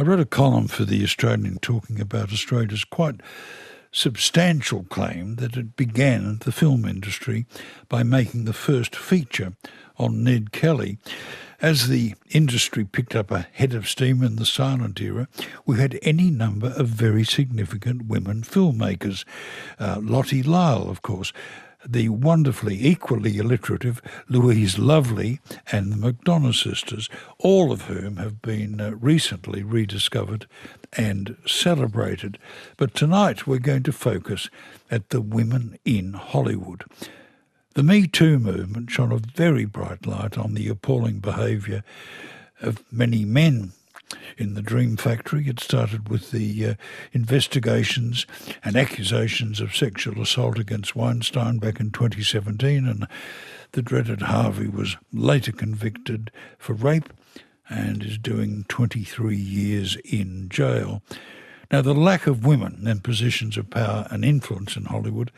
I wrote a column for The Australian talking about Australia's quite substantial claim that it began the film industry by making the first feature on Ned Kelly. As the industry picked up a head of steam in the silent era, we had any number of very significant women filmmakers. Uh, Lottie Lyell, of course, the wonderfully equally alliterative Louise Lovely and the McDonagh sisters, all of whom have been uh, recently rediscovered and celebrated. But tonight we're going to focus at the women in Hollywood. The Me Too movement shone a very bright light on the appalling behaviour of many men in the Dream Factory. It started with the uh, investigations and accusations of sexual assault against Weinstein back in 2017, and the dreaded Harvey was later convicted for rape and is doing 23 years in jail. Now, the lack of women in positions of power and influence in Hollywood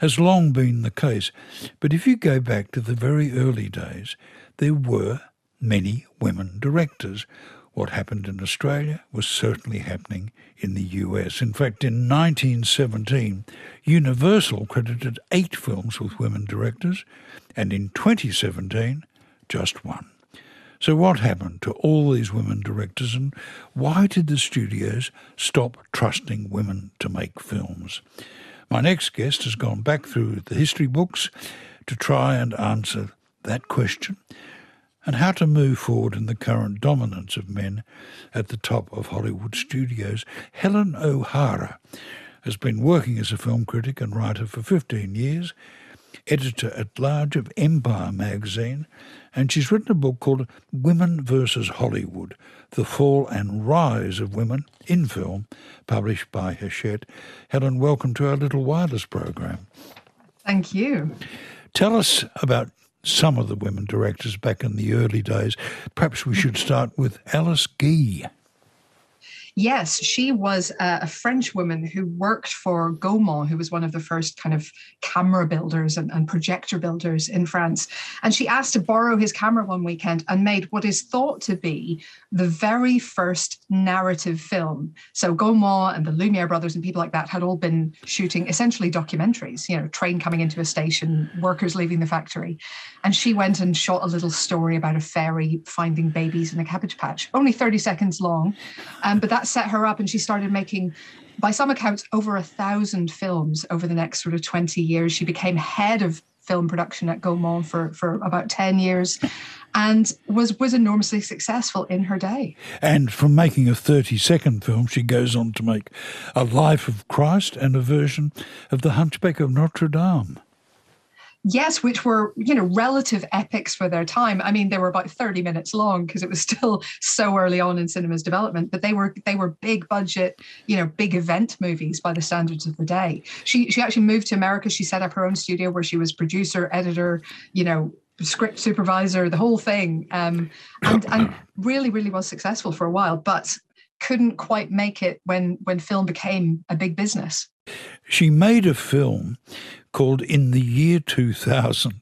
has long been the case, but if you go back to the very early days, there were many women directors what happened in Australia was certainly happening in the US. In fact, in 1917, Universal credited eight films with women directors, and in 2017, just one. So, what happened to all these women directors, and why did the studios stop trusting women to make films? My next guest has gone back through the history books to try and answer that question and how to move forward in the current dominance of men at the top of Hollywood studios. Helen O'Hara has been working as a film critic and writer for 15 years, editor at large of Empire magazine, and she's written a book called Women versus Hollywood The Fall and Rise of Women in Film, published by Hachette. Helen, welcome to our Little Wireless program. Thank you. Tell us about some of the women directors back in the early days. Perhaps we should start with Alice Guy. Yes, she was a, French woman who worked for Gaumont, who was one of the first kind of camera builders and, and, projector builders in France. And she asked to borrow his camera one weekend and made what is thought to be the very first narrative film. So Gaumont and the Lumiere brothers and people like that had all been shooting essentially documentaries, you know, train coming into a station, workers leaving the factory. And she went and shot a little story about a fairy finding babies in a cabbage patch, only 30 seconds long. Um, but that set her up and she started making by some accounts over a thousand films over the next sort of 20 years. She became head of film production at gaumont for, for about 10 years and was was enormously successful in her day. And from making a 30 second film she goes on to make a life of christ and a version of the hunchback of notre dame yes, which were, you know, relative epics for their time. I mean, they were about 30 minutes long because it was still so early on in cinema's development, but they were they were big budget, you know, big event movies by the standards of the day. She she actually moved to America. She set up her own studio where she was producer, editor, you know, script supervisor, the whole thing. Um, and and really, really was successful for a while, but couldn't quite make it when when film became a big business. She made a film called In the Year 2000.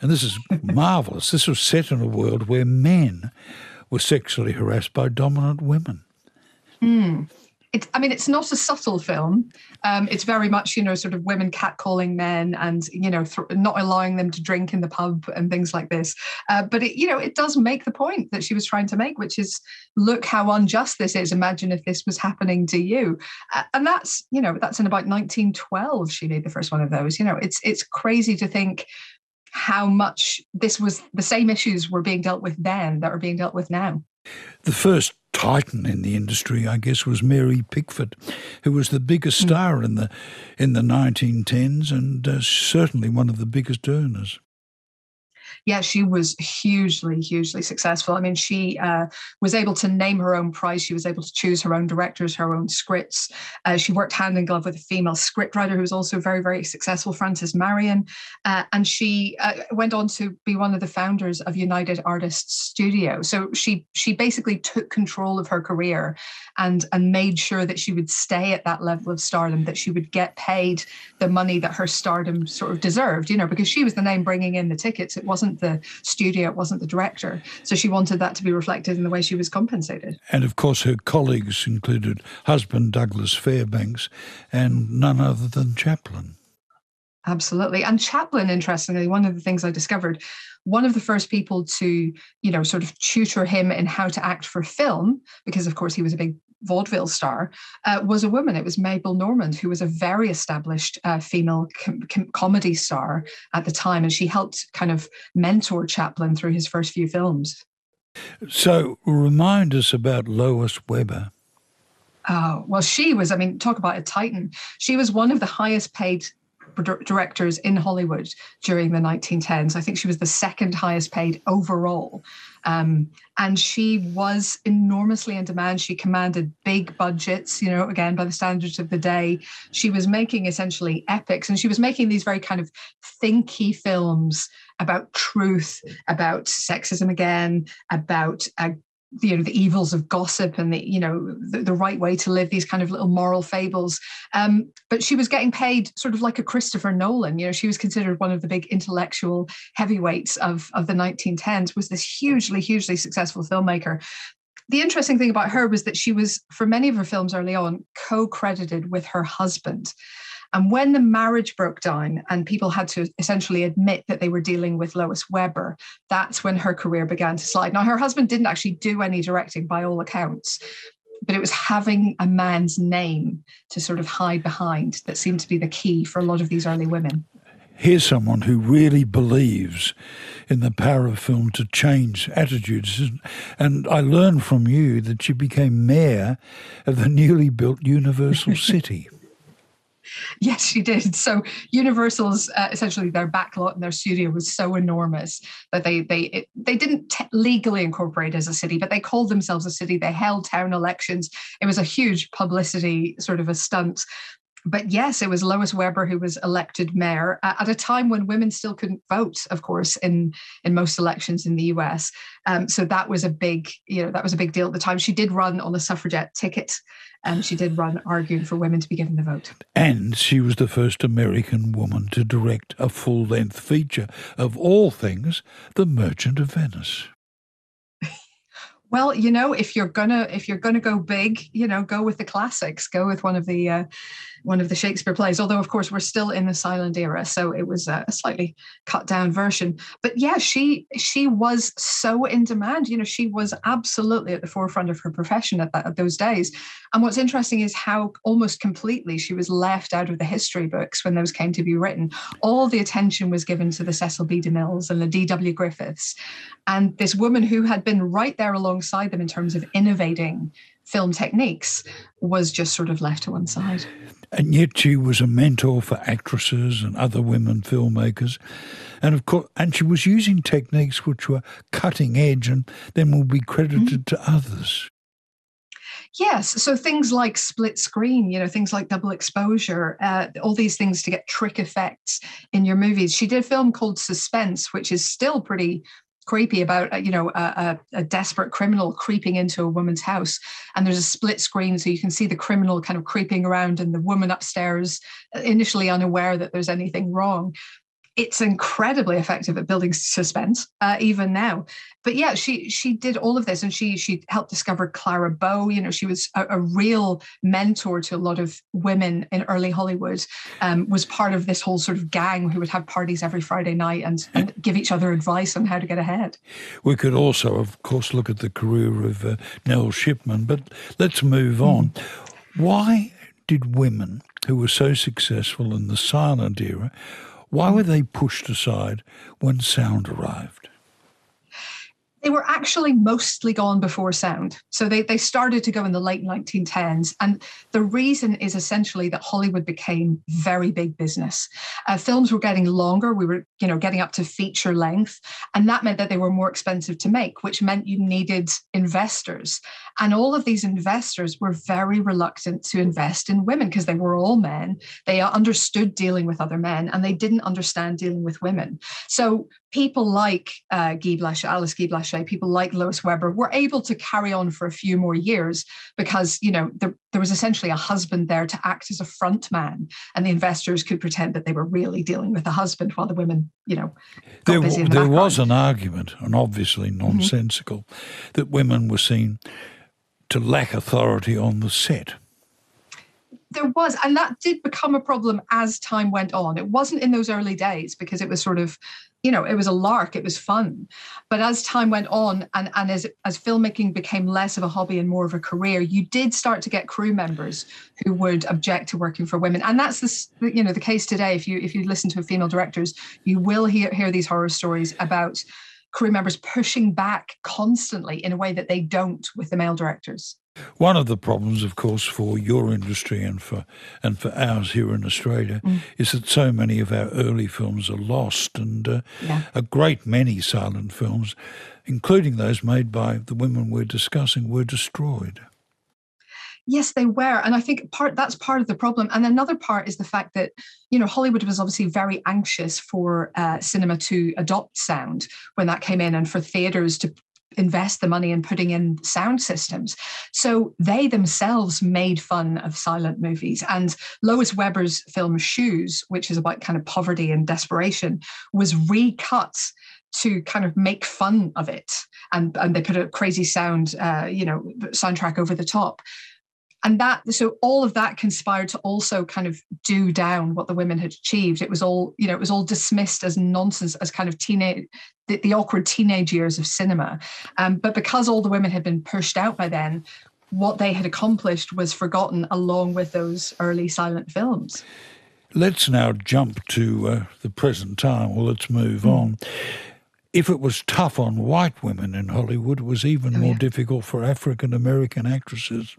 And this is marvelous. This was set in a world where men were sexually harassed by dominant women. Mm i mean it's not a subtle film. Um, it's very much you know sort of women catcalling men and you know th- not allowing them to drink in the pub and things like this. Uh, but it you know it does make the point that she was trying to make which is look how unjust this is. Imagine if this was happening to you. Uh, and that's you know that's in about 1912 she made the first one of those. You know it's it's crazy to think how much this was the same issues were being dealt with then that are being dealt with now. The first titan in the industry, I guess, was Mary Pickford, who was the biggest hmm. star in the in the 1910s and uh, certainly one of the biggest earners yeah, she was hugely, hugely successful. I mean, she uh, was able to name her own prize. She was able to choose her own directors, her own scripts. Uh, she worked hand in glove with a female scriptwriter who was also very, very successful, Frances Marion. Uh, and she uh, went on to be one of the founders of United Artists Studio. So she she basically took control of her career and and made sure that she would stay at that level of stardom, that she would get paid the money that her stardom sort of deserved. You know, because she was the name bringing in the tickets. It wasn't wasn't the studio, it wasn't the director. So she wanted that to be reflected in the way she was compensated. And of course, her colleagues included husband Douglas Fairbanks and none other than Chaplin. Absolutely. And Chaplin, interestingly, one of the things I discovered, one of the first people to, you know, sort of tutor him in how to act for film, because of course he was a big vaudeville star, uh, was a woman. It was Mabel Normand, who was a very established uh, female com- com- comedy star at the time. And she helped kind of mentor Chaplin through his first few films. So remind us about Lois Weber. Oh, well, she was, I mean, talk about a titan. She was one of the highest paid directors in Hollywood during the 1910s. I think she was the second highest paid overall. Um, and she was enormously in demand. She commanded big budgets, you know, again, by the standards of the day. She was making essentially epics and she was making these very kind of thinky films about truth, about sexism again, about uh, you know the evils of gossip and the you know the, the, right way to live these kind of little moral fables. Um, but she was getting paid sort of like a christopher nolan. You know she was considered one of the big intellectual heavyweights of of the 1910s was this hugely hugely successful filmmaker. The interesting thing about her was that she was for many of her films early on co-credited with her husband and when the marriage broke down and people had to essentially admit that they were dealing with Lois Weber, that's when her career began to slide. Now, her husband didn't actually do any directing by all accounts, but it was having a man's name to sort of hide behind that seemed to be the key for a lot of these early women. Here's someone who really believes in the power of film to change attitudes. And I learned from you that she became mayor of the newly built Universal City. Yes, she did. So Universal's uh, essentially their backlot and their studio was so enormous that they they it, they didn't t- legally incorporate as a city, but they called themselves a city. They held town elections. It was a huge publicity sort of a stunt but yes, it was Lois Weber who was elected mayor at a time when women still couldn't vote, of course, in in most elections in the US. Um, so that was a big, you know, that was a big deal at the time. She did run on a suffragette ticket, and she did run arguing for women to be given the vote. And she was the first American woman to direct a full length feature of all things, The Merchant of Venice. Well, you know, if you're gonna if you're gonna go big, you know, go with the classics. Go with one of the uh, one of the Shakespeare plays. Although, of course, we're still in the silent era, so it was a slightly cut down version. But yeah, she she was so in demand. You know, she was absolutely at the forefront of her profession at, that, at those days. And what's interesting is how almost completely she was left out of the history books when those came to be written. All the attention was given to the Cecil B. DeMilles and the D.W. Griffiths, and this woman who had been right there alongside them in terms of innovating film techniques was just sort of left to one side. And yet she was a mentor for actresses and other women filmmakers. And of course, and she was using techniques which were cutting edge and then will be credited mm-hmm. to others. Yes, so things like split screen, you know, things like double exposure, uh, all these things to get trick effects in your movies. She did a film called Suspense, which is still pretty creepy about uh, you know a, a, desperate criminal creeping into a woman's house. And there's a split screen so you can see the criminal kind of creeping around and the woman upstairs uh, initially unaware that there's anything wrong it's incredibly effective at building suspense uh, even now. But yeah she she did all of this and she she helped discover clara bow. You know she was a, a real mentor to a lot of women in early hollywood um, was part of this whole sort of gang who would have parties every friday night and, and give each other advice on how to get ahead. We could also of course look at the career of uh, nell shipman but let's move on. Mm. why did women who were so successful in the silent era why were they pushed aside when sound arrived? They were actually mostly gone before sound. So they, they started to go in the late 1910s. And the reason is essentially that Hollywood became very big business. Uh, films were getting longer. We were, you know, getting up to feature length. And that meant that they were more expensive to make, which meant you needed investors. And all of these investors were very reluctant to invest in women because they were all men. They understood dealing with other men and they didn't understand dealing with women. So people like uh, Guy Blaché, Alice Guy Blaché, people like Lois Weber were able to carry on for a few more years because, you know, there, there was essentially a husband there to act as a front man and the investors could pretend that they were really dealing with the husband while the women, you know, there, the there was an argument, and obviously mm-hmm. nonsensical, mm-hmm. that women were seen to lack authority on the set there was and that did become a problem as time went on. It wasn't in those early days because it was sort of you know it was a lark it was fun. But as time went on and and as as filmmaking became less of a hobby and more of a career you did start to get crew members who would object to working for women. And that's the you know the case today. If you if you listen to female directors you will hear hear these horror stories about crew members pushing back constantly in a way that they don't with the male directors one of the problems, of course, for your industry and for and for ours here in Australia mm. is that so many of our early films are lost, and uh, yeah. a great many silent films, including those made by the women we're discussing, were destroyed. Yes, they were, and I think part that's part of the problem. And another part is the fact that you know Hollywood was obviously very anxious for uh, cinema to adopt sound when that came in, and for theaters to invest the money in putting in sound systems. So they themselves made fun of silent movies. And Lois Weber's film Shoes, which is about kind of poverty and desperation, was recut to kind of make fun of it. And, and they put a crazy sound, uh, you know, soundtrack over the top and that so all of that conspired to also kind of do down what the women had achieved it was all you know it was all dismissed as nonsense as kind of teenage the, the awkward teenage years of cinema um, but because all the women had been pushed out by then what they had accomplished was forgotten along with those early silent films let's now jump to uh, the present time well let's move mm. on if it was tough on white women in Hollywood, it was even oh, more yeah. difficult for African American actresses.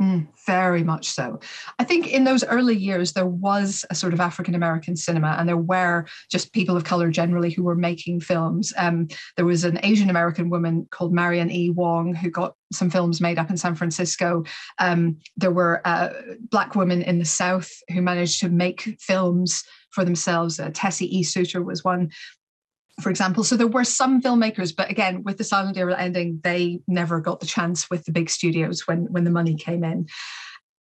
Mm, very much so. I think in those early years, there was a sort of African American cinema, and there were just people of color generally who were making films. Um, there was an Asian American woman called Marion E. Wong who got some films made up in San Francisco. Um, there were uh, Black women in the South who managed to make films for themselves. Uh, Tressie E. Souders was one for example. So there were some filmmakers, but again, with the silent era ending, they never got the chance with the big studios when when the money came in.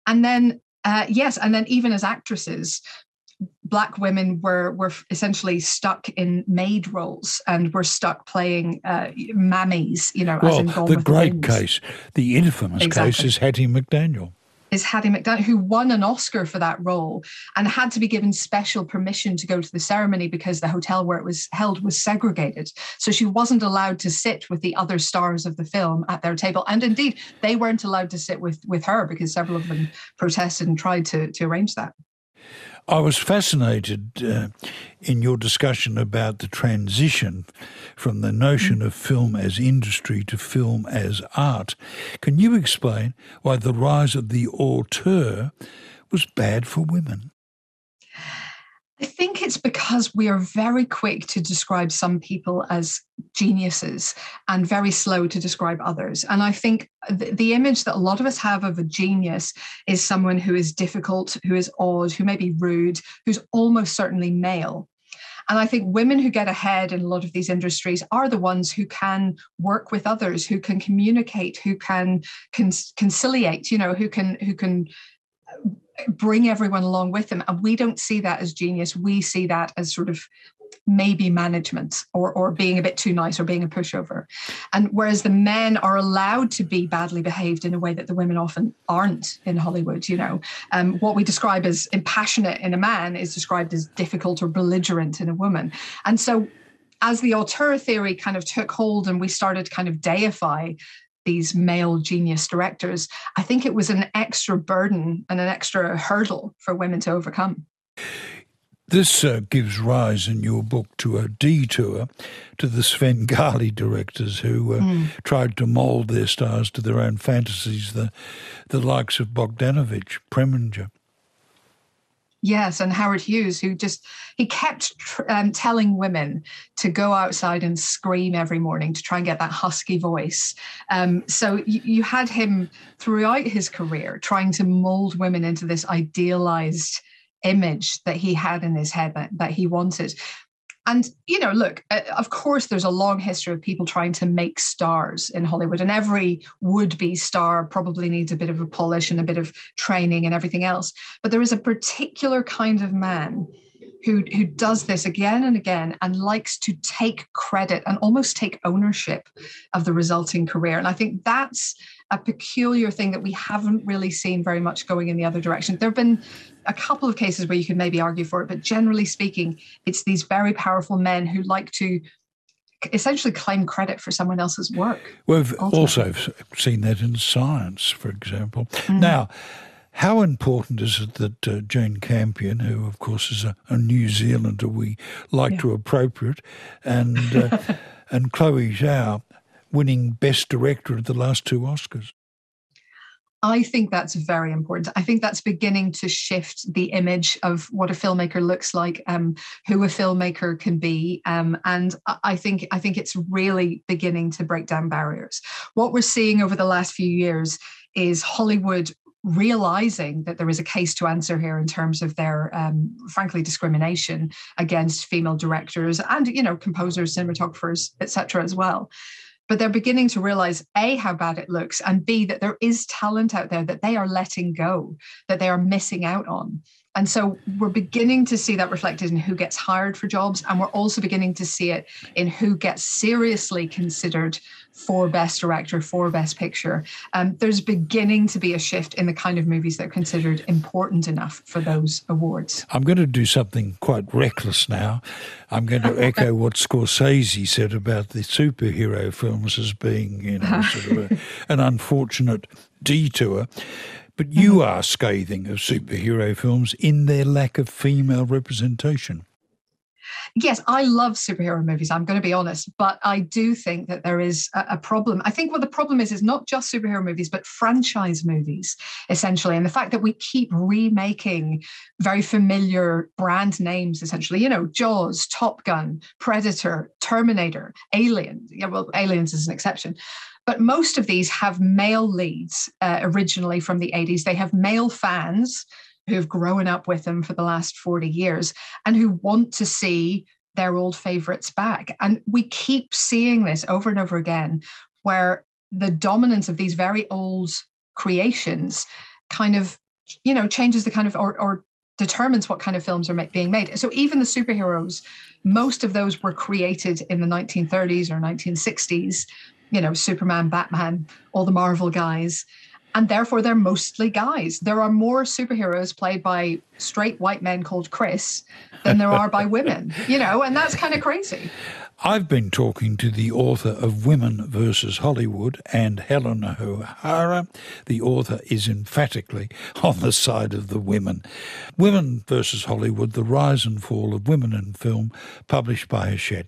And then uh, yes, and then even as actresses, black women were were essentially stuck in maid roles and were stuck playing uh, mammies. You know, well, the great the case, the infamous exactly. case, is Hattie McDaniel is Hattie McDaniel, who won an Oscar for that role and had to be given special permission to go to the ceremony because the hotel where it was held was segregated. So she wasn't allowed to sit with the other stars of the film at their table. And indeed, they weren't allowed to sit with, with her because several of them protested and tried to, to arrange that. I was fascinated uh, in your discussion about the transition from the notion of film as industry to film as art. Can you explain why the rise of the auteur was bad for women? I think it's because we are very quick to describe some people as geniuses and very slow to describe others. And I think the, the, image that a lot of us have of a genius is someone who is difficult, who is odd, who may be rude, who's almost certainly male. And I think women who get ahead in a lot of these industries are the ones who can work with others, who can communicate, who can conciliate, you know, who can who can bring everyone along with them. And we don't see that as genius. We see that as sort of maybe management or, or being a bit too nice or being a pushover. And whereas the men are allowed to be badly behaved in a way that the women often aren't in Hollywood, you know, um, what we describe as impassionate in a man is described as difficult or belligerent in a woman. And so as the auteur theory kind of took hold and we started kind of deify these male genius directors, I think it was an extra burden and an extra hurdle for women to overcome. This uh, gives rise in your book to a detour to the Svengali directors who uh, mm. tried to mould their stars to their own fantasies, the, the likes of Bogdanovich, Preminger. Yes, and Howard Hughes, who just he kept um, telling women to go outside and scream every morning to try and get that husky voice. Um, so you, you had him throughout his career trying to mold women into this idealized image that he had in his head that, that he wanted. And, you know, look, uh, of course, there's a long history of people trying to make stars in Hollywood, and every would be star probably needs a bit of a polish and a bit of training and everything else. But there is a particular kind of man who, who does this again and again and likes to take credit and almost take ownership of the resulting career. And I think that's a peculiar thing that we haven't really seen very much going in the other direction. There have been a couple of cases where you could maybe argue for it, but generally speaking, it's these very powerful men who like to essentially claim credit for someone else's work. We've ultimately. also seen that in science, for example. Mm-hmm. Now, how important is it that uh, Jane Campion, who of course is a, a New Zealander we like yeah. to appropriate, and uh, and Chloe Zhao winning Best Director at the last two Oscars? I think that's very important. I think that's beginning to shift the image of what a filmmaker looks like, um, who a filmmaker can be, um, and I think I think it's really beginning to break down barriers. What we're seeing over the last few years is Hollywood realizing that there is a case to answer here in terms of their um, frankly discrimination against female directors and you know composers cinematographers etc as well but they're beginning to realize a how bad it looks and b that there is talent out there that they are letting go that they are missing out on and so we're beginning to see that reflected in who gets hired for jobs. And we're also beginning to see it in who gets seriously considered for Best Director, for Best Picture. Um, there's beginning to be a shift in the kind of movies that are considered important enough for those awards. I'm going to do something quite reckless now. I'm going to echo what Scorsese said about the superhero films as being, you know, sort of a, an unfortunate detour. But you mm-hmm. are scathing of superhero films in their lack of female representation. Yes, I love superhero movies. I'm going to be honest, but I do think that there is a, a, problem. I think what the problem is is not just superhero movies, but franchise movies, essentially, and the fact that we keep remaking very familiar brand names, essentially. You know, Jaws, Top Gun, Predator, Terminator, Alien. Yeah, well, Aliens is an exception. But most of these have male leads uh, originally from the 80s. They have male fans who've grown up with them for the last 40 years and who want to see their old favorites back. And we keep seeing this over and over again, where the dominance of these very old creations kind of, you know, changes the kind of, or, or determines what kind of films are being made. So even the superheroes, most of those were created in the 1930s or 1960s you know, Superman, Batman, all the Marvel guys. And therefore, they're mostly guys. There are more superheroes played by straight white men called Chris than there are by women, you know, and that's kind of crazy. I've been talking to the author of Women versus Hollywood and Helen O'Hara. The author is emphatically on the side of the women. Women versus Hollywood The Rise and Fall of Women in Film, published by Hachette.